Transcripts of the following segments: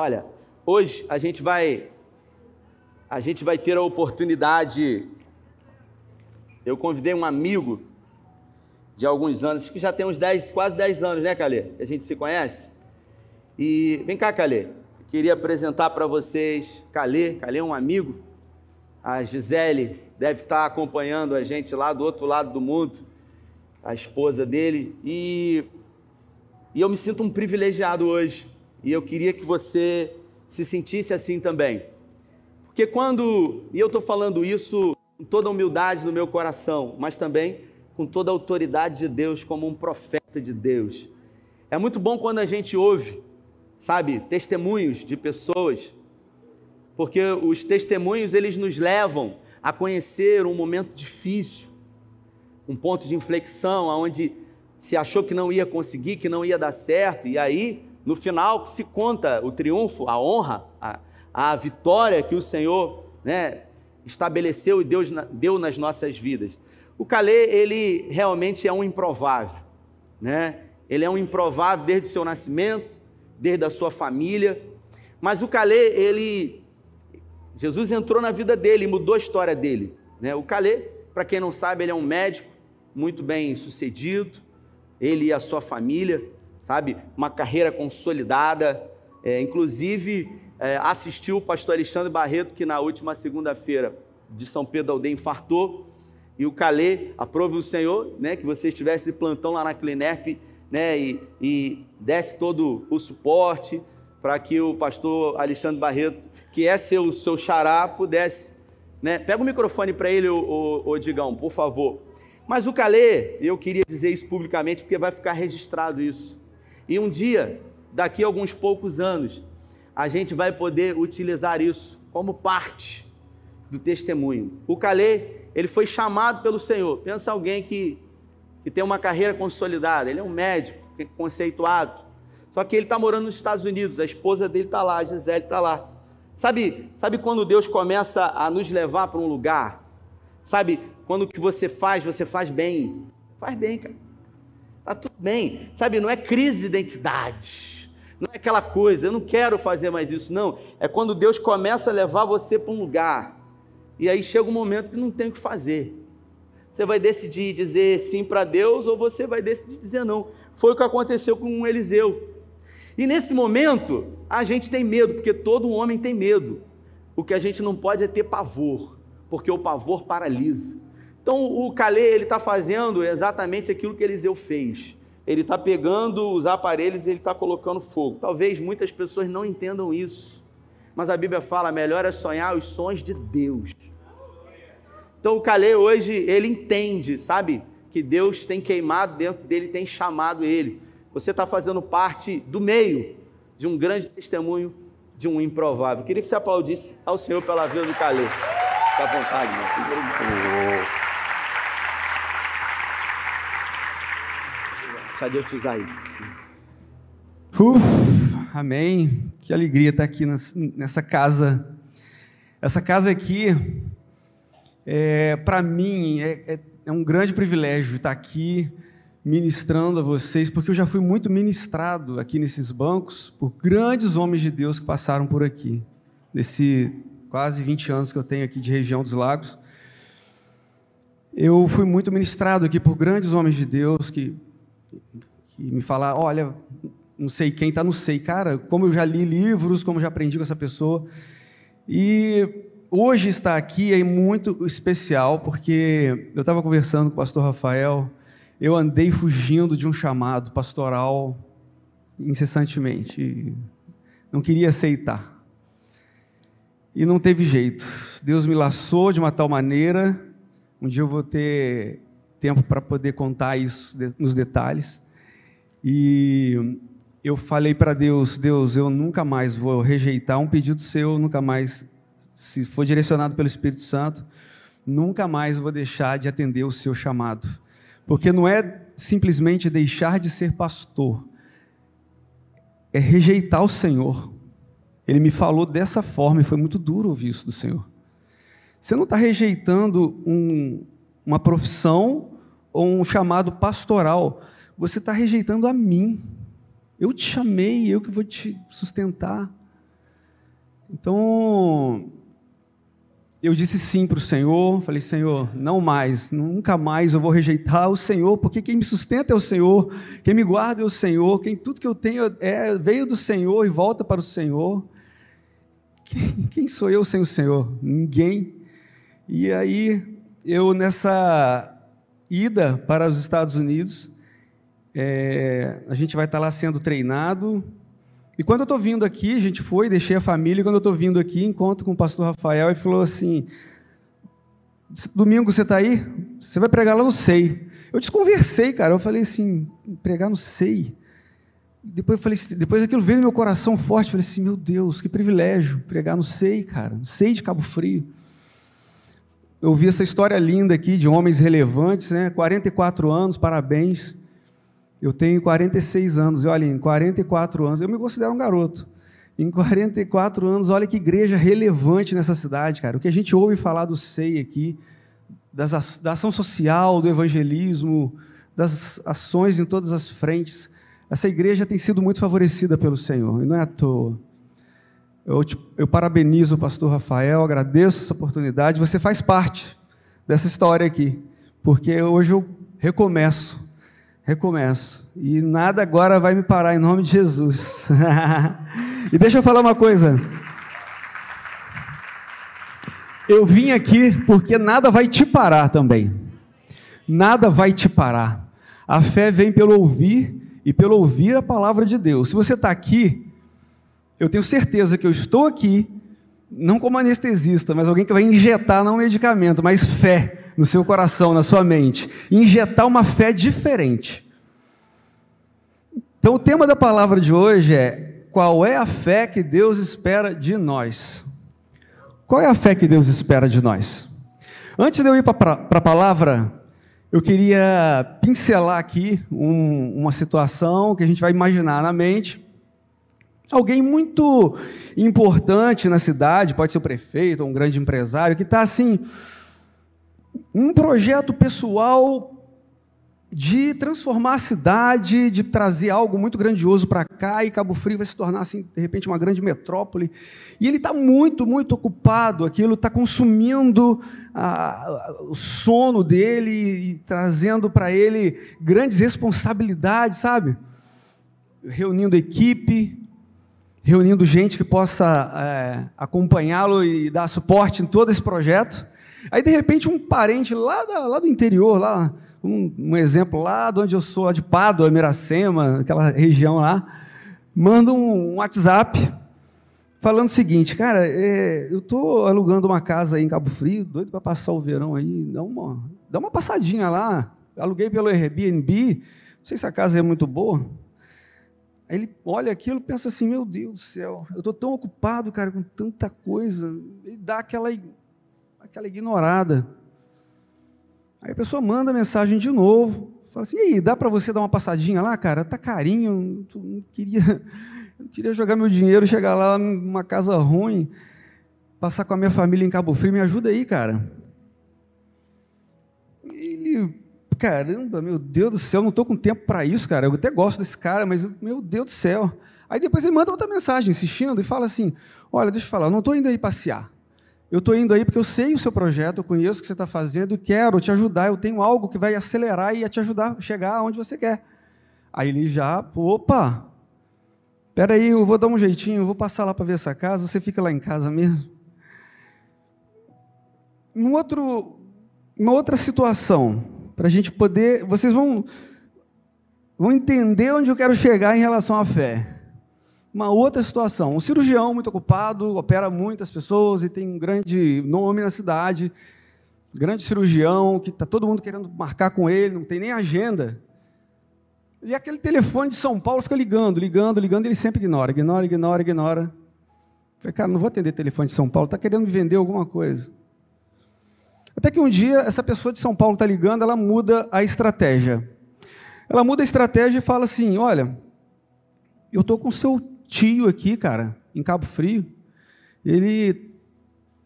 Olha, hoje a gente vai a gente vai ter a oportunidade. Eu convidei um amigo de alguns anos, que já tem uns 10, quase 10 anos, né, Calê? A gente se conhece. E vem cá, Calê. Queria apresentar para vocês Calê. Calê é um amigo. A Gisele deve estar acompanhando a gente lá do outro lado do mundo, a esposa dele. E, e eu me sinto um privilegiado hoje. E eu queria que você se sentisse assim também. Porque quando, e eu estou falando isso com toda humildade no meu coração, mas também com toda a autoridade de Deus, como um profeta de Deus. É muito bom quando a gente ouve, sabe, testemunhos de pessoas, porque os testemunhos eles nos levam a conhecer um momento difícil, um ponto de inflexão, onde se achou que não ia conseguir, que não ia dar certo, e aí, no final, se conta o triunfo, a honra, a, a vitória que o Senhor né, estabeleceu e Deus deu nas nossas vidas. O Calê, ele realmente é um improvável, né? Ele é um improvável desde o seu nascimento, desde a sua família. Mas o Calê, ele Jesus entrou na vida dele mudou a história dele, né? O Calê, para quem não sabe, ele é um médico muito bem sucedido, ele e a sua família, sabe, uma carreira consolidada, é, inclusive é, assistiu o pastor Alexandre Barreto, que na última segunda-feira de São Pedro Aldeia infartou, e o Calê, aprove o Senhor, né, que você estivesse plantão lá na Clinerp, né, e, e desse todo o suporte para que o pastor Alexandre Barreto, que é seu, seu xará, pudesse, né, pega o microfone para ele, o Digão, por favor. Mas o Calê, eu queria dizer isso publicamente, porque vai ficar registrado isso. E um dia, daqui a alguns poucos anos, a gente vai poder utilizar isso como parte do testemunho. O Calê, ele foi chamado pelo Senhor. Pensa alguém que, que tem uma carreira consolidada, ele é um médico conceituado. Só que ele está morando nos Estados Unidos, a esposa dele está lá, a Gisele está lá. Sabe, sabe quando Deus começa a nos levar para um lugar? Sabe, quando o que você faz, você faz bem. Faz bem, cara. Está tudo bem. Sabe, não é crise de identidade não é aquela coisa, eu não quero fazer mais isso, não. É quando Deus começa a levar você para um lugar. E aí chega um momento que não tem o que fazer. Você vai decidir dizer sim para Deus ou você vai decidir dizer não. Foi o que aconteceu com Eliseu. E nesse momento, a gente tem medo, porque todo homem tem medo. O que a gente não pode é ter pavor, porque o pavor paralisa. Então o Calê, ele está fazendo exatamente aquilo que Eliseu fez ele está pegando os aparelhos e ele está colocando fogo. Talvez muitas pessoas não entendam isso, mas a Bíblia fala: melhor é sonhar os sonhos de Deus. Então o Calê hoje, ele entende, sabe, que Deus tem queimado dentro dele, tem chamado ele. Você está fazendo parte do meio de um grande testemunho de um improvável. Queria que você aplaudisse ao Senhor pela vida do Calê. Fica à vontade, meu. Deixa Deus te usar aí. Uf, amém. Que alegria estar aqui nessa casa. Essa casa aqui, é, para mim, é, é, é um grande privilégio estar aqui ministrando a vocês, porque eu já fui muito ministrado aqui nesses bancos por grandes homens de Deus que passaram por aqui, nesse quase 20 anos que eu tenho aqui de região dos lagos. Eu fui muito ministrado aqui por grandes homens de Deus que que me falar, olha, não sei quem está no sei. Cara, como eu já li livros, como eu já aprendi com essa pessoa. E hoje estar aqui é muito especial, porque eu estava conversando com o pastor Rafael, eu andei fugindo de um chamado pastoral incessantemente. Não queria aceitar. E não teve jeito. Deus me laçou de uma tal maneira. Um dia eu vou ter tempo para poder contar isso nos detalhes. E eu falei para Deus: Deus, eu nunca mais vou rejeitar um pedido seu, nunca mais, se for direcionado pelo Espírito Santo, nunca mais vou deixar de atender o seu chamado. Porque não é simplesmente deixar de ser pastor, é rejeitar o Senhor. Ele me falou dessa forma e foi muito duro ouvir isso do Senhor. Você não está rejeitando um, uma profissão ou um chamado pastoral, você está rejeitando a mim. Eu te chamei, eu que vou te sustentar. Então, eu disse sim para o Senhor, falei, Senhor, não mais, nunca mais eu vou rejeitar o Senhor, porque quem me sustenta é o Senhor, quem me guarda é o Senhor, quem tudo que eu tenho é, veio do Senhor e volta para o Senhor. Quem, quem sou eu sem o Senhor? Ninguém. E aí, eu nessa ida para os Estados Unidos, é, a gente vai estar lá sendo treinado, e quando eu estou vindo aqui, a gente foi, deixei a família, e quando eu estou vindo aqui, encontro com o pastor Rafael e falou assim: Domingo você está aí? Você vai pregar lá no SEI. Eu desconversei, cara. Eu falei assim: pregar no SEI. Depois, eu falei, depois aquilo veio no meu coração forte. Eu falei assim: meu Deus, que privilégio pregar no SEI, cara. No SEI de Cabo Frio. Eu vi essa história linda aqui de homens relevantes, né? 44 anos, parabéns. Eu tenho 46 anos, e olha, em 44 anos, eu me considero um garoto. Em 44 anos, olha que igreja relevante nessa cidade, cara. O que a gente ouve falar do SEI aqui, das, da ação social, do evangelismo, das ações em todas as frentes. Essa igreja tem sido muito favorecida pelo Senhor, e não é à toa. Eu, te, eu parabenizo o pastor Rafael, agradeço essa oportunidade. Você faz parte dessa história aqui, porque hoje eu recomeço recomeço. E nada agora vai me parar em nome de Jesus. e deixa eu falar uma coisa. Eu vim aqui porque nada vai te parar também. Nada vai te parar. A fé vem pelo ouvir e pelo ouvir a palavra de Deus. Se você está aqui, eu tenho certeza que eu estou aqui, não como anestesista, mas alguém que vai injetar não medicamento, mas fé no seu coração, na sua mente, injetar uma fé diferente. Então, o tema da palavra de hoje é: qual é a fé que Deus espera de nós? Qual é a fé que Deus espera de nós? Antes de eu ir para a palavra, eu queria pincelar aqui um, uma situação que a gente vai imaginar na mente. Alguém muito importante na cidade, pode ser o prefeito um grande empresário, que está assim, um projeto pessoal de transformar a cidade, de trazer algo muito grandioso para cá, e Cabo Frio vai se tornar, assim, de repente, uma grande metrópole. E ele está muito, muito ocupado, aquilo está consumindo a, o sono dele e trazendo para ele grandes responsabilidades, sabe? Reunindo equipe, reunindo gente que possa é, acompanhá-lo e dar suporte em todo esse projeto. Aí, de repente, um parente lá, da, lá do interior, lá um, um, exemplo lá de onde eu sou, de Pádua, Miracema, aquela região lá, manda um, um WhatsApp falando o seguinte, cara, é, eu estou alugando uma casa aí em Cabo Frio, doido para passar o verão aí, dá uma, dá uma passadinha lá, aluguei pelo Airbnb, não sei se a casa é muito boa. Aí ele olha aquilo e pensa assim, meu Deus do céu, eu estou tão ocupado, cara, com tanta coisa, e dá aquela, aquela ignorada. Aí a pessoa manda mensagem de novo, fala assim: e aí, dá para você dar uma passadinha lá, cara? Tá carinho, não queria, não queria jogar meu dinheiro, chegar lá numa casa ruim, passar com a minha família em Cabo Frio, me ajuda aí, cara. Ele, caramba, meu Deus do céu, não estou com tempo para isso, cara. Eu até gosto desse cara, mas meu Deus do céu. Aí depois ele manda outra mensagem, insistindo, e fala assim: olha, deixa eu falar, não estou indo aí passear. Eu estou indo aí porque eu sei o seu projeto, eu conheço o que você está fazendo, quero te ajudar, eu tenho algo que vai acelerar e te ajudar a chegar aonde você quer. Aí ele já, opa, espera aí, eu vou dar um jeitinho, eu vou passar lá para ver essa casa, você fica lá em casa mesmo. Um outro, uma outra situação, para a gente poder, vocês vão, vão entender onde eu quero chegar em relação à fé uma outra situação. Um cirurgião muito ocupado, opera muitas pessoas e tem um grande nome na cidade, grande cirurgião, que está todo mundo querendo marcar com ele, não tem nem agenda. E aquele telefone de São Paulo fica ligando, ligando, ligando, e ele sempre ignora, ignora, ignora, ignora. falei, cara, não vou atender telefone de São Paulo, está querendo me vender alguma coisa. Até que um dia, essa pessoa de São Paulo está ligando, ela muda a estratégia. Ela muda a estratégia e fala assim: olha, eu estou com seu tio aqui, cara, em Cabo Frio. Ele,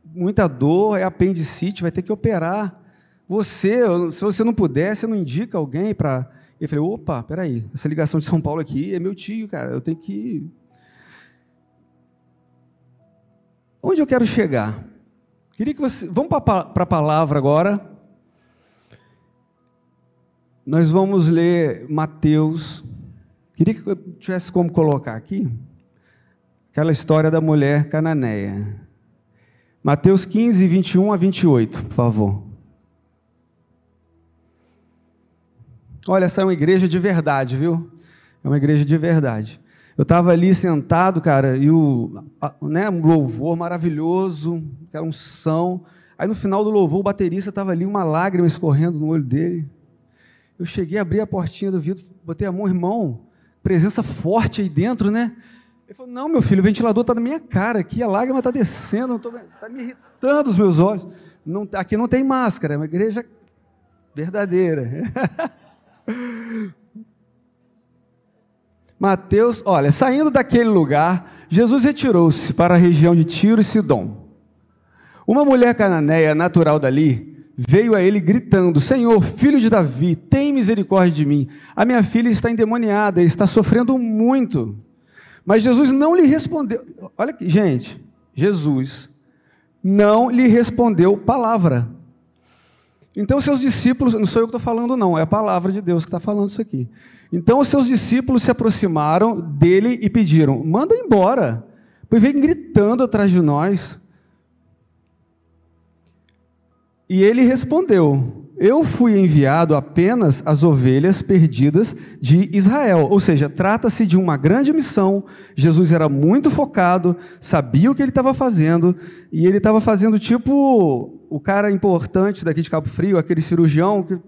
muita dor, é apendicite, vai ter que operar. Você, se você não puder, você não indica alguém para. Ele falou: opa, peraí, essa ligação de São Paulo aqui é meu tio, cara, eu tenho que. Onde eu quero chegar? Queria que você. Vamos para a palavra agora. Nós vamos ler Mateus. Queria que eu tivesse como colocar aqui aquela história da mulher cananeia. Mateus 15, 21 a 28, por favor. Olha, essa é uma igreja de verdade, viu? É uma igreja de verdade. Eu estava ali sentado, cara, e o né, um louvor maravilhoso, aquela unção. Aí no final do louvor, o baterista estava ali, uma lágrima escorrendo no olho dele. Eu cheguei, abri a portinha do vidro, botei a mão, irmão, presença forte aí dentro, né? Ele falou: Não, meu filho, o ventilador está na minha cara aqui, a lágrima está descendo, está me irritando os meus olhos. Não, aqui não tem máscara, é uma igreja verdadeira. Mateus, olha, saindo daquele lugar, Jesus retirou-se para a região de Tiro e Sidom. Uma mulher cananeia, natural dali, veio a ele gritando: Senhor, filho de Davi, tem misericórdia de mim. A minha filha está endemoniada e está sofrendo muito. Mas Jesus não lhe respondeu. Olha aqui, gente, Jesus não lhe respondeu palavra. Então, seus discípulos, não sou eu que estou falando, não, é a palavra de Deus que está falando isso aqui. Então, os seus discípulos se aproximaram dele e pediram: manda embora, pois vem gritando atrás de nós. E ele respondeu: Eu fui enviado apenas às ovelhas perdidas de Israel. Ou seja, trata-se de uma grande missão. Jesus era muito focado, sabia o que ele estava fazendo, e ele estava fazendo tipo o cara importante daqui de Cabo Frio, aquele cirurgião, que,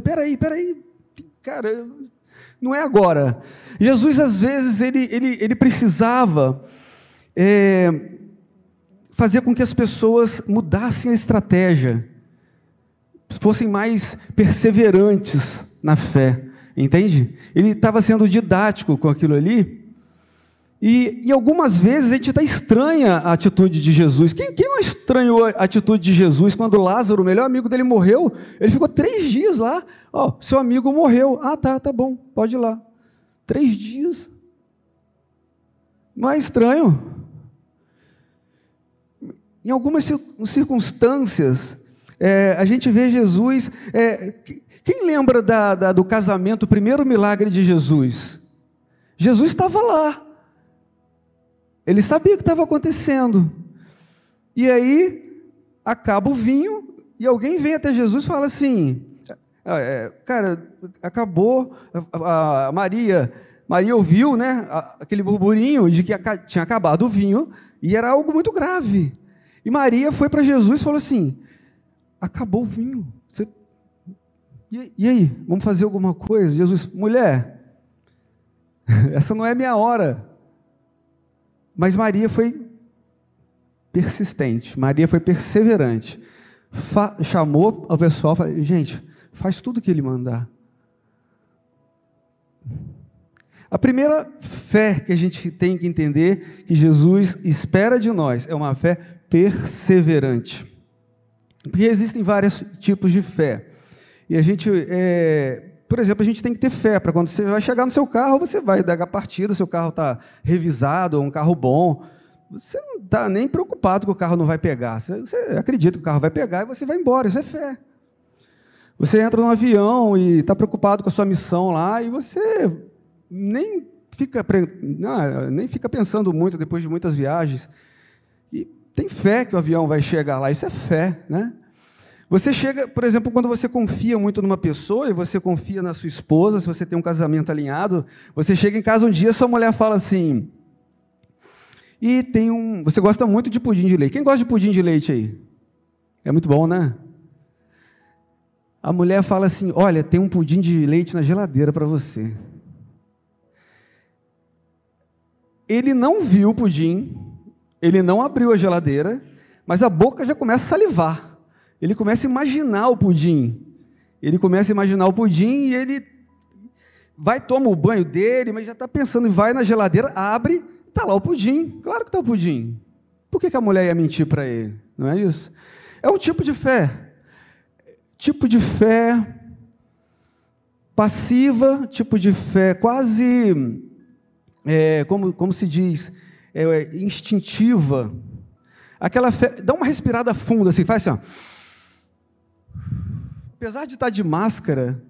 peraí, peraí, cara, não é agora. Jesus, às vezes, ele, ele, ele precisava é, fazer com que as pessoas mudassem a estratégia, fossem mais perseverantes na fé, entende? Ele estava sendo didático com aquilo ali, e, e, algumas vezes a gente está estranha a atitude de Jesus. Quem, quem, não estranhou a atitude de Jesus quando Lázaro, o melhor amigo dele, morreu? Ele ficou três dias lá. Ó, oh, seu amigo morreu. Ah, tá, tá bom, pode ir lá. Três dias. Não é estranho? Em algumas circunstâncias, é, a gente vê Jesus. É, quem lembra da, da, do casamento, o primeiro milagre de Jesus? Jesus estava lá. Ele sabia o que estava acontecendo. E aí, acaba o vinho, e alguém vem até Jesus e fala assim: é, cara, acabou, a Maria. Maria ouviu, né, aquele burburinho de que tinha acabado o vinho e era algo muito grave. E Maria foi para Jesus e falou assim: acabou o vinho. Você... E, e aí, vamos fazer alguma coisa? Jesus, mulher, essa não é minha hora. Mas Maria foi persistente, Maria foi perseverante. Fa chamou o pessoal falou: gente, faz tudo o que ele mandar. A primeira fé que a gente tem que entender que Jesus espera de nós é uma fé perseverante. Porque existem vários tipos de fé. E a gente é, por exemplo, a gente tem que ter fé para quando você vai chegar no seu carro, você vai dar a partida, seu carro está revisado, um carro bom. Você não está nem preocupado que o carro não vai pegar. Você, acredita que o carro vai pegar e você vai embora. Isso é fé. Você entra no avião e está preocupado com a sua missão lá e você nem fica, nem fica pensando muito depois de muitas viagens. E tem fé que o avião vai chegar lá. Isso é fé, né? Você chega, por exemplo, quando você confia muito numa pessoa e você confia na sua esposa, se você tem um casamento alinhado, você chega em casa um dia, sua mulher fala assim: "E tem um, você gosta muito de pudim de leite. Quem gosta de pudim de leite aí? É muito bom, né? A mulher fala assim: "Olha, tem um pudim de leite na geladeira para você." Ele não viu o pudim, ele não abriu a geladeira, mas a boca já começa a salivar ele começa a imaginar o pudim. Ele começa a imaginar o pudim e ele vai tomar o banho dele, mas já está pensando, vai na geladeira, abre, está lá o pudim. Claro que está o pudim. Por que, que a mulher ia mentir para ele? Não é isso? É um tipo de fé. Tipo de fé passiva, tipo de fé quase, é, como, como se diz, é, instintiva. Aquela fé, dá uma respirada funda assim, faz assim, ó. Apesar de estar de máscara,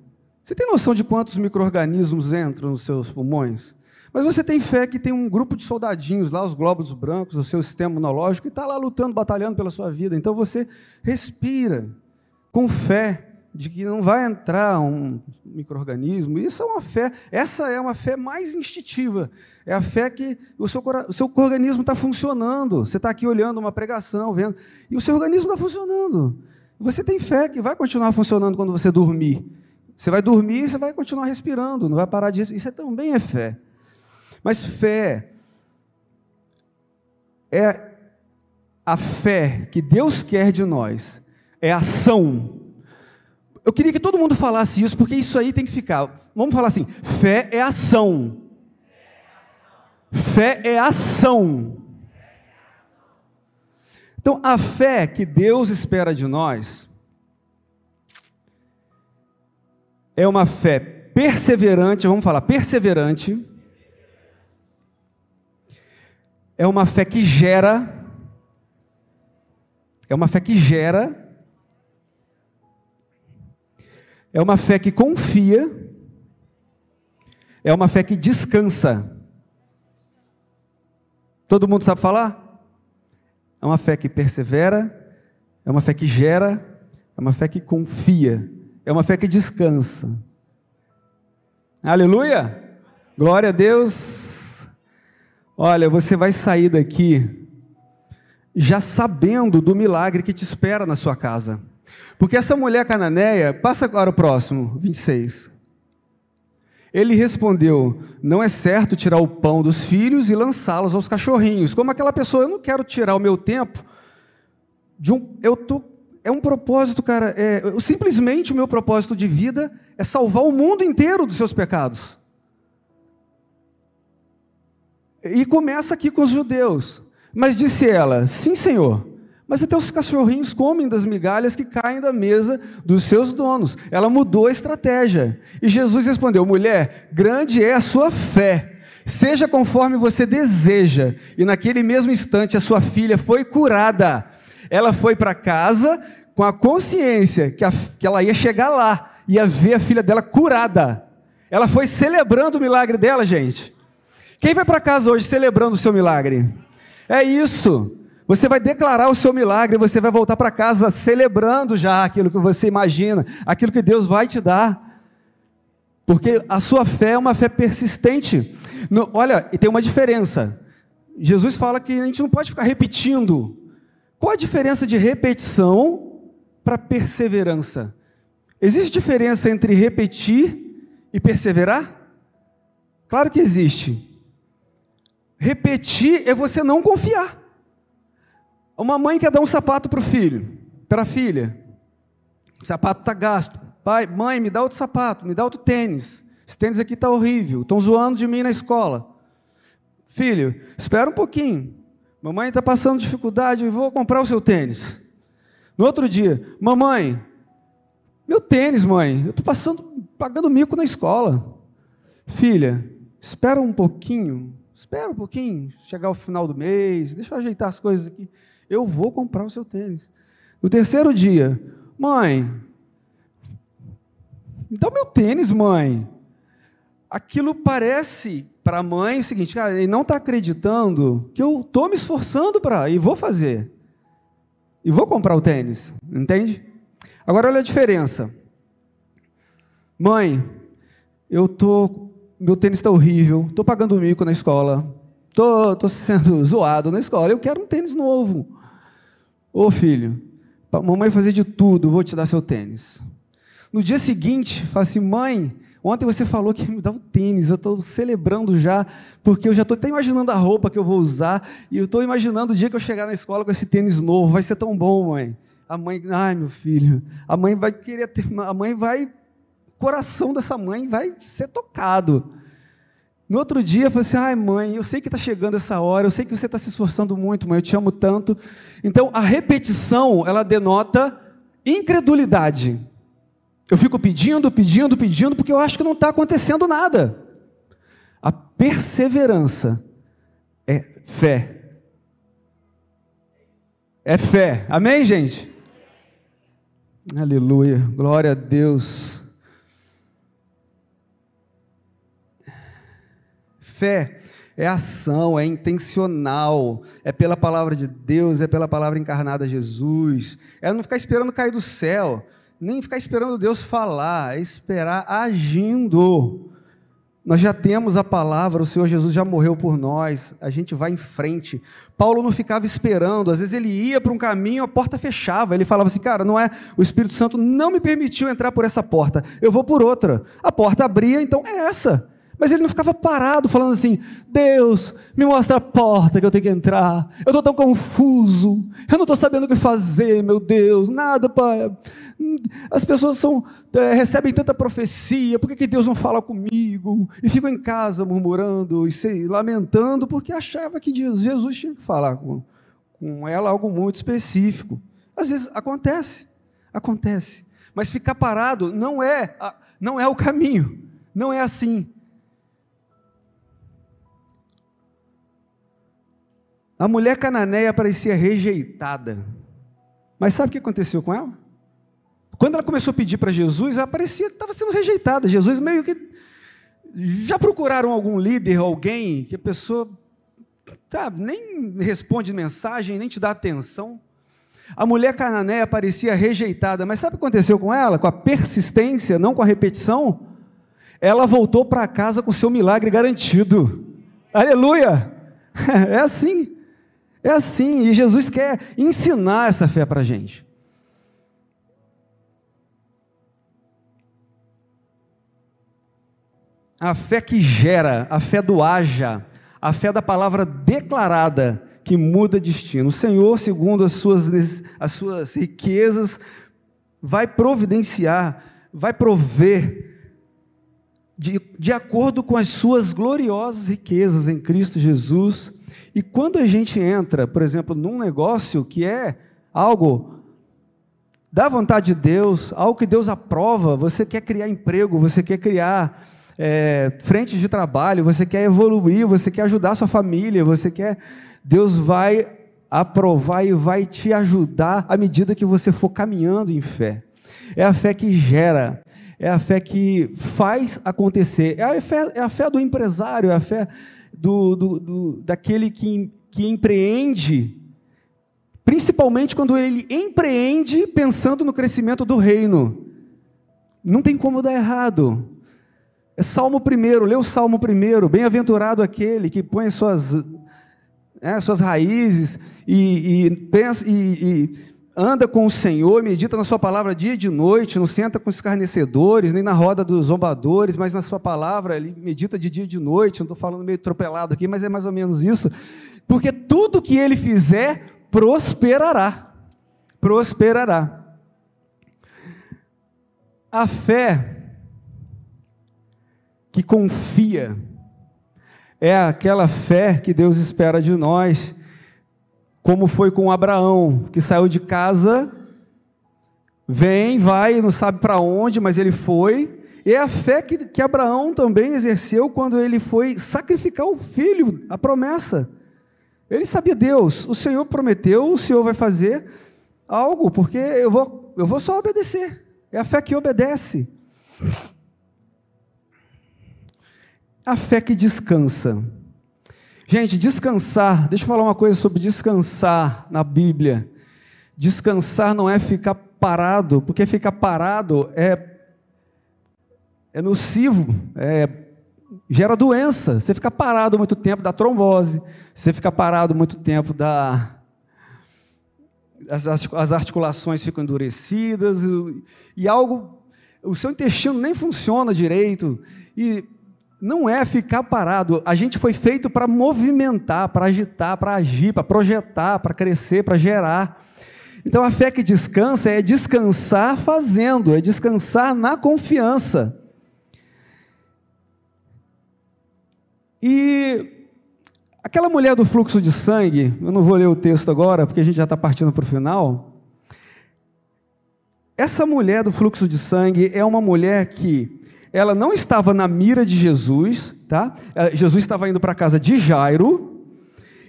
você tem noção de quantos micro-organismos entram nos seus pulmões? Mas você tem fé que tem um grupo de soldadinhos lá, os glóbulos brancos, o seu sistema imunológico, que está lá lutando, batalhando pela sua vida. Então você respira com fé de que não vai entrar um microorganismo. Isso é uma fé, essa é uma fé mais instintiva. É a fé que o seu, o seu organismo está funcionando. Você está aqui olhando uma pregação, vendo, e o seu organismo está funcionando. Você tem fé que vai continuar funcionando quando você dormir. Você vai dormir e você vai continuar respirando, não vai parar disso. Isso é, também é fé. Mas fé é a fé que Deus quer de nós, é ação eu queria que todo mundo falasse isso, porque isso aí tem que ficar. Vamos falar assim: fé é ação. Fé é ação. Então, a fé que Deus espera de nós é uma fé perseverante, vamos falar, perseverante. É uma fé que gera, é uma fé que gera É uma fé que confia, é uma fé que descansa. Todo mundo sabe falar? É uma fé que persevera, é uma fé que gera, é uma fé que confia, é uma fé que descansa. Aleluia! Glória a Deus! Olha, você vai sair daqui já sabendo do milagre que te espera na sua casa. Porque essa mulher cananeia, passa agora o próximo, 26. Ele respondeu: Não é certo tirar o pão dos filhos e lançá-los aos cachorrinhos. Como aquela pessoa, eu não quero tirar o meu tempo de um. Eu tô, é um propósito, cara. É, eu, simplesmente o meu propósito de vida é salvar o mundo inteiro dos seus pecados. E começa aqui com os judeus. Mas disse ela: Sim, Senhor. Mas até os cachorrinhos comem das migalhas que caem da mesa dos seus donos. Ela mudou a estratégia. E Jesus respondeu: Mulher, grande é a sua fé. Seja conforme você deseja. E naquele mesmo instante a sua filha foi curada. Ela foi para casa com a consciência que, a, que ela ia chegar lá, ia ver a filha dela curada. Ela foi celebrando o milagre dela, gente. Quem vai para casa hoje celebrando o seu milagre? É isso. Você vai declarar o seu milagre, você vai voltar para casa celebrando já aquilo que você imagina, aquilo que Deus vai te dar. Porque a sua fé é uma fé persistente. No, olha, e tem uma diferença. Jesus fala que a gente não pode ficar repetindo. Qual a diferença de repetição para perseverança? Existe diferença entre repetir e perseverar? Claro que existe. Repetir é você não confiar. Uma mãe quer dar um sapato para o filho, para a filha. O sapato está gasto. Pai, mãe, me dá outro sapato, me dá outro tênis. Esse tênis aqui está horrível. Estão zoando de mim na escola. Filho, espera um pouquinho. Mamãe está passando dificuldade, vou comprar o seu tênis. No outro dia, mamãe, meu tênis, mãe, eu estou passando, pagando mico na escola. Filha, espera um pouquinho, espera um pouquinho, chegar o final do mês, deixa eu ajeitar as coisas aqui eu vou comprar o seu tênis. No terceiro dia, mãe, me dá o meu tênis, mãe. Aquilo parece para a mãe o seguinte, cara, ele não está acreditando que eu estou me esforçando para e vou fazer. E vou comprar o tênis, entende? Agora olha a diferença. Mãe, eu tô, meu tênis está horrível, estou pagando mico na escola, tô, tô sendo zoado na escola, eu quero um tênis novo. Ô filho, mamãe fazer de tudo, vou te dar seu tênis. No dia seguinte, fala assim, mãe, ontem você falou que ia me dar o tênis, eu estou celebrando já, porque eu já estou até imaginando a roupa que eu vou usar, e eu estou imaginando o dia que eu chegar na escola com esse tênis novo, vai ser tão bom, mãe. A mãe, ai meu filho, a mãe vai querer ter, a mãe vai, o coração dessa mãe vai ser tocado. No outro dia, eu falei assim: ai, mãe, eu sei que está chegando essa hora, eu sei que você está se esforçando muito, mãe, eu te amo tanto. Então, a repetição, ela denota incredulidade. Eu fico pedindo, pedindo, pedindo, porque eu acho que não está acontecendo nada. A perseverança é fé. É fé. Amém, gente? Aleluia. Glória a Deus. Fé é ação, é intencional, é pela palavra de Deus, é pela palavra encarnada Jesus. É não ficar esperando cair do céu, nem ficar esperando Deus falar, é esperar agindo. Nós já temos a palavra, o Senhor Jesus já morreu por nós, a gente vai em frente. Paulo não ficava esperando, às vezes ele ia para um caminho, a porta fechava, ele falava assim: Cara, não é, o Espírito Santo não me permitiu entrar por essa porta, eu vou por outra. A porta abria, então é essa. Mas ele não ficava parado falando assim: Deus, me mostra a porta que eu tenho que entrar. Eu estou tão confuso. Eu não estou sabendo o que fazer, meu Deus. Nada, Pai. As pessoas são, é, recebem tanta profecia. Por que, que Deus não fala comigo? E ficam em casa murmurando e se lamentando porque achava que Jesus tinha que falar com, com ela algo muito específico. Às vezes acontece, acontece. Mas ficar parado não é, não é o caminho. Não é assim. A mulher cananeia parecia rejeitada. Mas sabe o que aconteceu com ela? Quando ela começou a pedir para Jesus, ela parecia que estava sendo rejeitada. Jesus meio que. Já procuraram algum líder, alguém, que a pessoa tá, nem responde mensagem, nem te dá atenção. A mulher cananeia parecia rejeitada, mas sabe o que aconteceu com ela? Com a persistência, não com a repetição? Ela voltou para casa com seu milagre garantido. Aleluia! É assim. É assim, e Jesus quer ensinar essa fé para a gente. A fé que gera, a fé do haja, a fé da palavra declarada que muda destino. O Senhor, segundo as suas, as suas riquezas, vai providenciar, vai prover, de, de acordo com as suas gloriosas riquezas em Cristo Jesus e quando a gente entra, por exemplo, num negócio que é algo da vontade de Deus, algo que Deus aprova, você quer criar emprego, você quer criar é, frentes de trabalho, você quer evoluir, você quer ajudar sua família, você quer. Deus vai aprovar e vai te ajudar à medida que você for caminhando em fé. É a fé que gera, é a fé que faz acontecer, é a fé, é a fé do empresário, é a fé do, do, do, daquele que, que empreende, principalmente quando ele empreende pensando no crescimento do reino. Não tem como dar errado. É Salmo primeiro, lê o Salmo primeiro. Bem-aventurado aquele que põe suas, é, suas raízes e, e pensa e, e anda com o Senhor, medita na Sua palavra dia e de noite, não senta com escarnecedores, nem na roda dos zombadores, mas na Sua palavra, ele medita de dia e de noite. Não estou falando meio atropelado aqui, mas é mais ou menos isso. Porque tudo que ele fizer prosperará. Prosperará. A fé que confia é aquela fé que Deus espera de nós como foi com Abraão, que saiu de casa, vem, vai, não sabe para onde, mas ele foi. E é a fé que, que Abraão também exerceu quando ele foi sacrificar o filho, a promessa. Ele sabia Deus, o Senhor prometeu, o Senhor vai fazer algo, porque eu vou, eu vou só obedecer. É a fé que obedece. A fé que descansa. Gente, descansar, deixa eu falar uma coisa sobre descansar na Bíblia. Descansar não é ficar parado, porque ficar parado é, é nocivo, é, gera doença. Você fica parado muito tempo dá trombose, você fica parado muito tempo dá. As, as articulações ficam endurecidas e algo. O seu intestino nem funciona direito. E não é ficar parado. A gente foi feito para movimentar, para agitar, para agir, para projetar, para crescer, para gerar. Então a fé que descansa é descansar fazendo, é descansar na confiança. E aquela mulher do fluxo de sangue, eu não vou ler o texto agora, porque a gente já está partindo para o final. Essa mulher do fluxo de sangue é uma mulher que ela não estava na mira de Jesus, tá? Eh, Jesus estava indo para a casa de Jairo,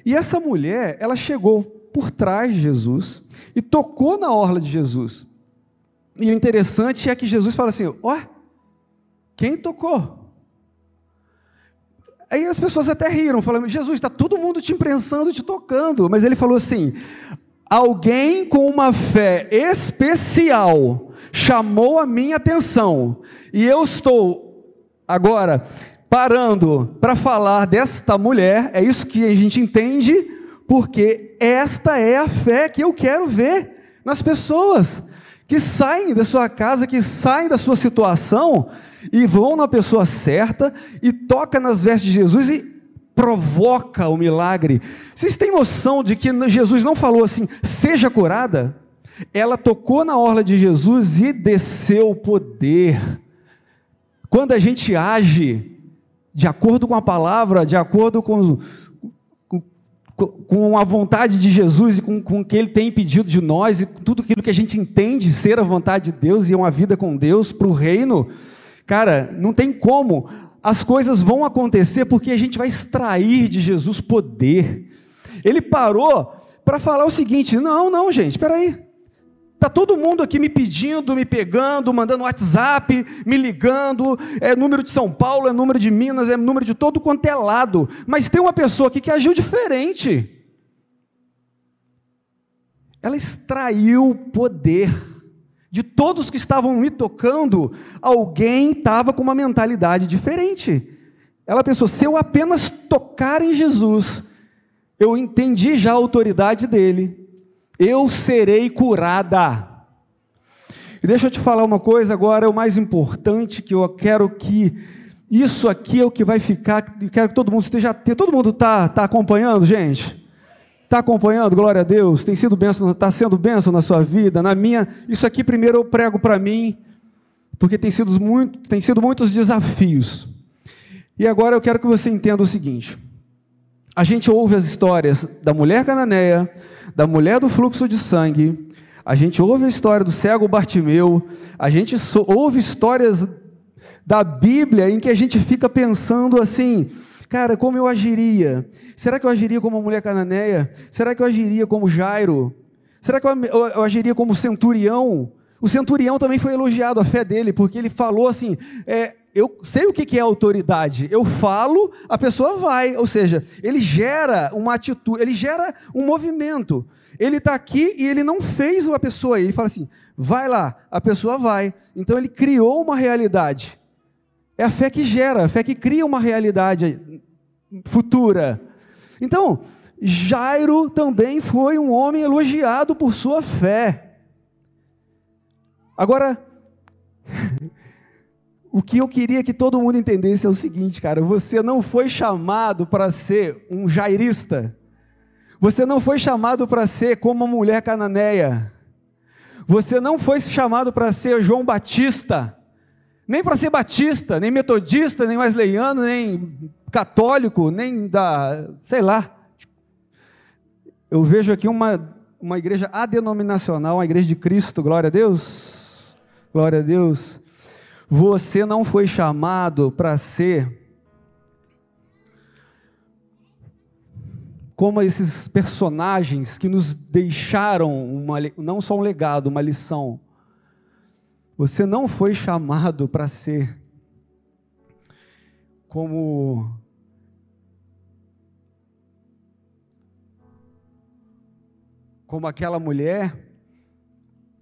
e essa mulher, ela chegou por trás de Jesus e tocou na orla de Jesus. E o interessante é que Jesus fala assim: ó, quem tocou? Aí as pessoas até riram, falando: Jesus, está todo mundo te imprensando, te tocando. Mas ele falou assim: alguém com uma fé especial chamou a minha atenção, e eu estou agora parando para falar desta mulher, é isso que a gente entende, porque esta é a fé que eu quero ver nas pessoas que saem da sua casa, que saem da sua situação e vão na pessoa certa e toca nas vestes de Jesus e provoca o milagre. Vocês têm noção de que Jesus não falou assim, seja curada? Ela tocou na orla de Jesus e desceu o poder. Quando a gente age de acordo com a palavra, de acordo com, com, com a vontade de Jesus e com, com o que Ele tem pedido de nós, e tudo aquilo que a gente entende ser a vontade de Deus e uma vida com Deus para o reino, cara, não tem como as coisas vão acontecer porque a gente vai extrair de Jesus poder. Ele parou para falar o seguinte: não, não, gente, espera aí. Está todo mundo aqui me pedindo, me pegando, mandando WhatsApp, me ligando. É número de São Paulo, é número de Minas, é número de todo quanto é lado. Mas tem uma pessoa aqui que agiu diferente. Ela extraiu poder de todos que estavam me tocando, alguém estava com uma mentalidade diferente. Ela pensou: se eu apenas tocar em Jesus, eu entendi já a autoridade dele, eu serei curada. E deixa eu te falar uma coisa agora, é o mais importante que eu quero que isso aqui é o que vai ficar. Eu quero que todo mundo esteja. Todo mundo está tá acompanhando, gente? Está acompanhando? Glória a Deus. Tem sido bênção, está sendo bênção na sua vida, na minha. Isso aqui primeiro eu prego para mim, porque tem sido, muito, tem sido muitos desafios. E agora eu quero que você entenda o seguinte: a gente ouve as histórias da mulher cananeia, da mulher do fluxo de sangue, a gente ouve a história do cego Bartimeu, a gente ouve histórias da Bíblia em que a gente fica pensando assim, Cara, como eu agiria? Será que eu agiria como uma mulher cananeia? Será que eu agiria como Jairo? Será que eu agiria como centurião? O centurião também foi elogiado a fé dele, porque ele falou assim: é, eu sei o que é autoridade. Eu falo, a pessoa vai. Ou seja, ele gera uma atitude, ele gera um movimento. Ele está aqui e ele não fez uma pessoa. Ele fala assim: vai lá, a pessoa vai. Então ele criou uma realidade. É a fé que gera, a fé que cria uma realidade futura. Então, Jairo também foi um homem elogiado por sua fé. Agora, o que eu queria que todo mundo entendesse é o seguinte, cara: você não foi chamado para ser um jairista, você não foi chamado para ser como uma mulher cananeia, você não foi chamado para ser João Batista, nem para ser batista, nem metodista, nem wesleyano, nem católico, nem da, sei lá. Eu vejo aqui uma, uma igreja adenominacional, uma igreja de Cristo, glória a Deus. Glória a Deus. Você não foi chamado para ser como esses personagens que nos deixaram uma, não só um legado, uma lição você não foi chamado para ser como como aquela mulher,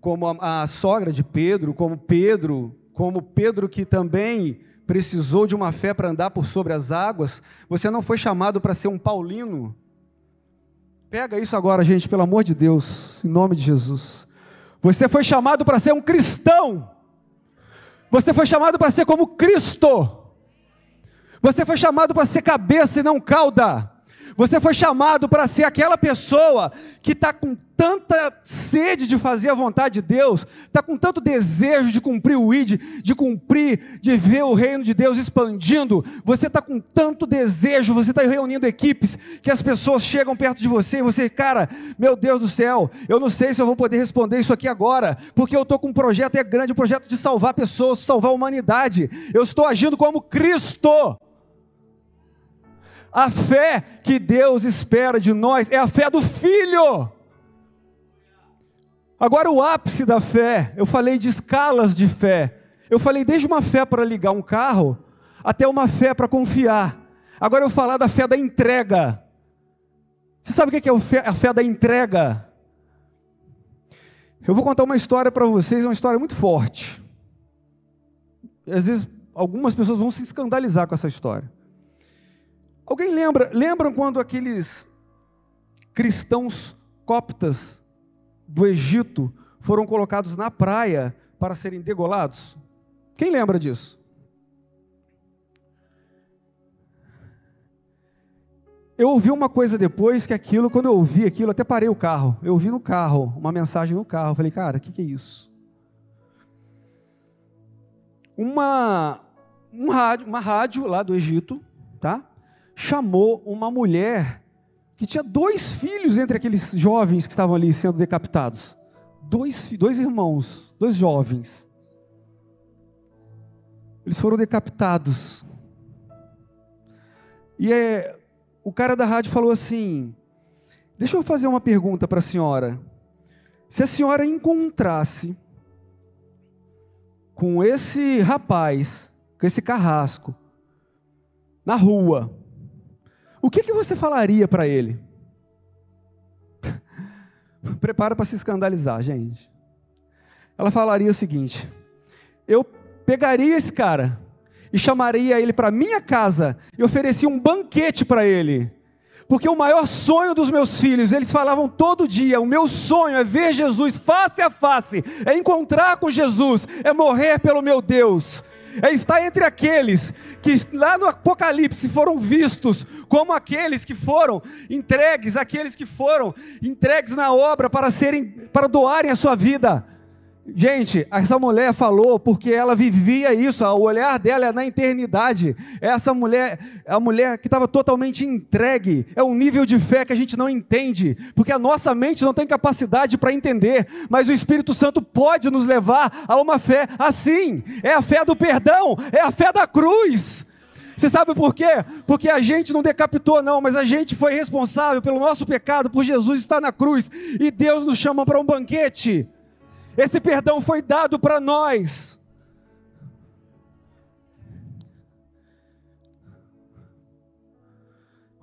como a, a, sogra de Pedro, como Pedro, como Pedro que também precisou de uma fé para andar por sobre as águas. Você não foi chamado para ser um paulino. Pega isso agora, gente, pelo amor de Deus, em nome de Jesus. Você foi chamado para ser um cristão. Você foi chamado para ser como Cristo. Você foi chamado para ser cabeça e não cauda. Você foi chamado para ser aquela pessoa que está com tanta sede de fazer a vontade de Deus, está com tanto desejo de cumprir o ID, de cumprir, de ver o reino de Deus expandindo. Você está com tanto desejo, você está reunindo equipes que as pessoas chegam perto de você e você, cara, meu Deus do céu, eu não sei se eu vou poder responder isso aqui agora, porque eu estou com um projeto é grande, um projeto de salvar pessoas, salvar a humanidade. Eu estou agindo como Cristo. A fé que Deus espera de nós é a fé do Filho. Agora, o ápice da fé, eu falei de escalas de fé. Eu falei desde uma fé para ligar um carro até uma fé para confiar. Agora eu vou falar da fé da entrega. Você sabe o que é a fé da entrega? Eu vou contar uma história para vocês, uma história muito forte. Às vezes, algumas pessoas vão se escandalizar com essa história. Alguém lembra? Lembram quando aqueles cristãos coptas do Egito foram colocados na praia para serem degolados? Quem lembra disso? Eu ouvi uma coisa depois que aquilo, quando eu ouvi aquilo, até parei o carro. Eu ouvi no carro, uma mensagem no carro. falei, cara, o que, que é isso? Uma, um rádio, uma rádio lá do Egito, tá? Chamou uma mulher que tinha dois filhos entre aqueles jovens que estavam ali sendo decapitados. Dois, dois irmãos, dois jovens. Eles foram decapitados. E é, o cara da rádio falou assim: Deixa eu fazer uma pergunta para a senhora. Se a senhora encontrasse com esse rapaz, com esse carrasco, na rua, o que, que você falaria para ele? Prepara para se escandalizar, gente. Ela falaria o seguinte: eu pegaria esse cara e chamaria ele para minha casa e oferecia um banquete para ele. Porque o maior sonho dos meus filhos, eles falavam todo dia: o meu sonho é ver Jesus face a face, é encontrar com Jesus, é morrer pelo meu Deus é estar entre aqueles que lá no Apocalipse foram vistos como aqueles que foram entregues, aqueles que foram entregues na obra para serem, para doarem a sua vida. Gente, essa mulher falou porque ela vivia isso, o olhar dela é na eternidade. Essa mulher, a mulher que estava totalmente entregue, é um nível de fé que a gente não entende, porque a nossa mente não tem capacidade para entender, mas o Espírito Santo pode nos levar a uma fé assim. É a fé do perdão, é a fé da cruz. Você sabe por quê? Porque a gente não decapitou, não, mas a gente foi responsável pelo nosso pecado, por Jesus estar na cruz, e Deus nos chama para um banquete. Esse perdão foi dado para nós.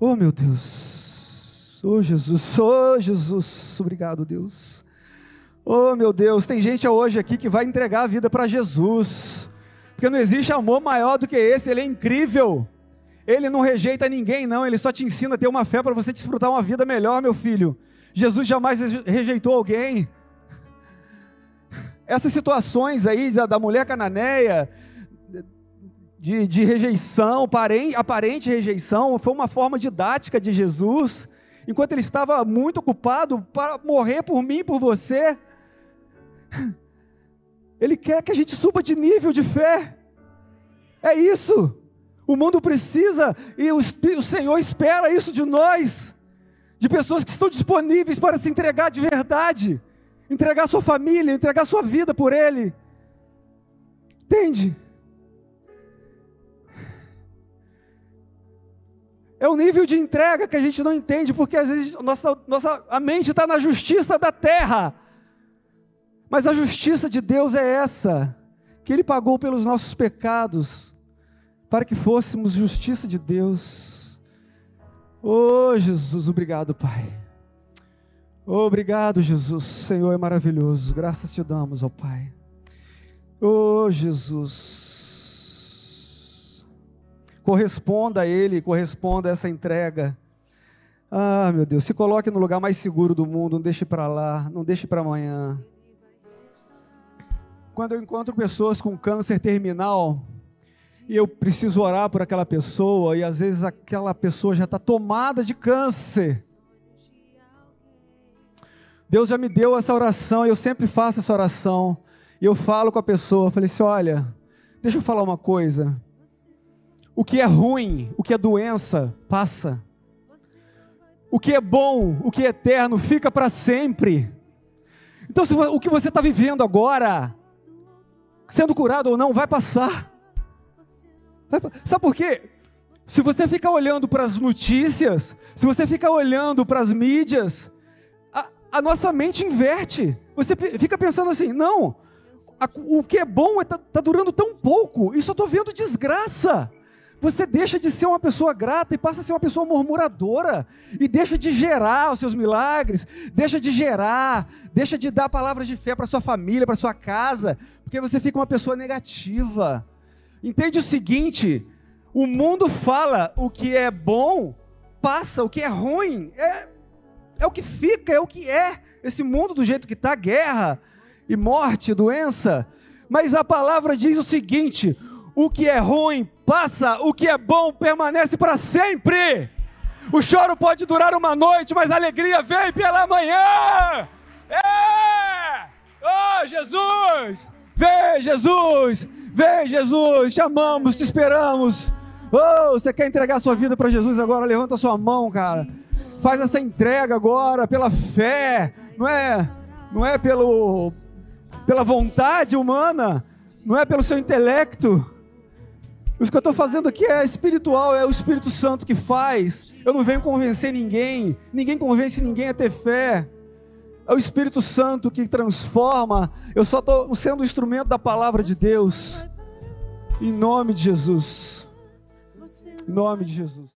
Oh meu Deus, oh Jesus, oh Jesus, obrigado Deus. Oh meu Deus, tem gente hoje aqui que vai entregar a vida para Jesus, porque não existe amor maior do que esse, ele é incrível. Ele não rejeita ninguém, não, ele só te ensina a ter uma fé para você desfrutar uma vida melhor, meu filho. Jesus jamais rejeitou alguém essas situações aí da, mulher cananeia, de, de rejeição, aparente, aparente rejeição, foi uma forma didática de Jesus, enquanto ele estava muito ocupado para morrer por mim, por você. Ele quer que a gente suba de nível de fé. É isso. O mundo precisa e o, o Senhor espera isso de nós, de pessoas que estão disponíveis para se entregar de verdade entregar sua família, entregar sua vida por Ele. Entende? É o nível de entrega que a gente não entende, porque às vezes nossa, nossa, a mente está na justiça da terra. Mas a justiça de Deus é essa: que Ele pagou pelos nossos pecados, para que fôssemos justiça de Deus. Oh Jesus, obrigado, Pai. Obrigado, Jesus. Senhor é maravilhoso. Graças te damos, ó Pai. Oh, Jesus. Corresponda a Ele, corresponda a essa entrega. Ah, meu Deus, se coloque no lugar mais seguro do mundo, não deixe para lá, não deixe para amanhã. Quando eu encontro pessoas com câncer terminal, e eu preciso orar por aquela pessoa, e às vezes aquela pessoa já está tomada de câncer, Deus já me deu essa oração eu sempre faço essa oração. E eu falo com a pessoa, falei assim: olha, deixa eu falar uma coisa. O que é ruim, o que é doença, passa. O que é bom, o que é eterno, fica para sempre. Então, se, o que você está vivendo agora, sendo curado ou não, vai passar. Vai, sabe por quê? Se você ficar olhando para as notícias, se você ficar olhando para as mídias, a nossa mente inverte. Você fica pensando assim, não, a, o que é bom está é, tá durando tão pouco, e só estou vendo desgraça. Você deixa de ser uma pessoa grata e passa a ser uma pessoa murmuradora, e deixa de gerar os seus milagres, deixa de gerar, deixa de dar palavras de fé para sua família, para sua casa, porque você fica uma pessoa negativa. Entende o seguinte: o mundo fala o que é bom, passa, o que é ruim, é, é o que fica, é o que é. Esse mundo do jeito que está, guerra e morte, doença. Mas a palavra diz o seguinte: o que é ruim passa, o que é bom permanece para sempre. O choro pode durar uma noite, mas a alegria vem pela manhã. É! Oh, Jesus! Vem, Jesus! Vem, Jesus! Te amamos, te esperamos. Oh, você quer entregar sua vida para Jesus agora? Levanta sua mão, cara. Faz essa entrega agora pela fé. Não é, não é pelo, pela vontade humana, não é pelo seu intelecto. O que eu estou fazendo aqui é espiritual, é o Espírito Santo que faz. Eu não venho convencer ninguém, ninguém convence ninguém a ter fé. É o Espírito Santo que transforma. Eu só estou sendo o instrumento da palavra de Deus. Em nome de Jesus. Em nome de Jesus.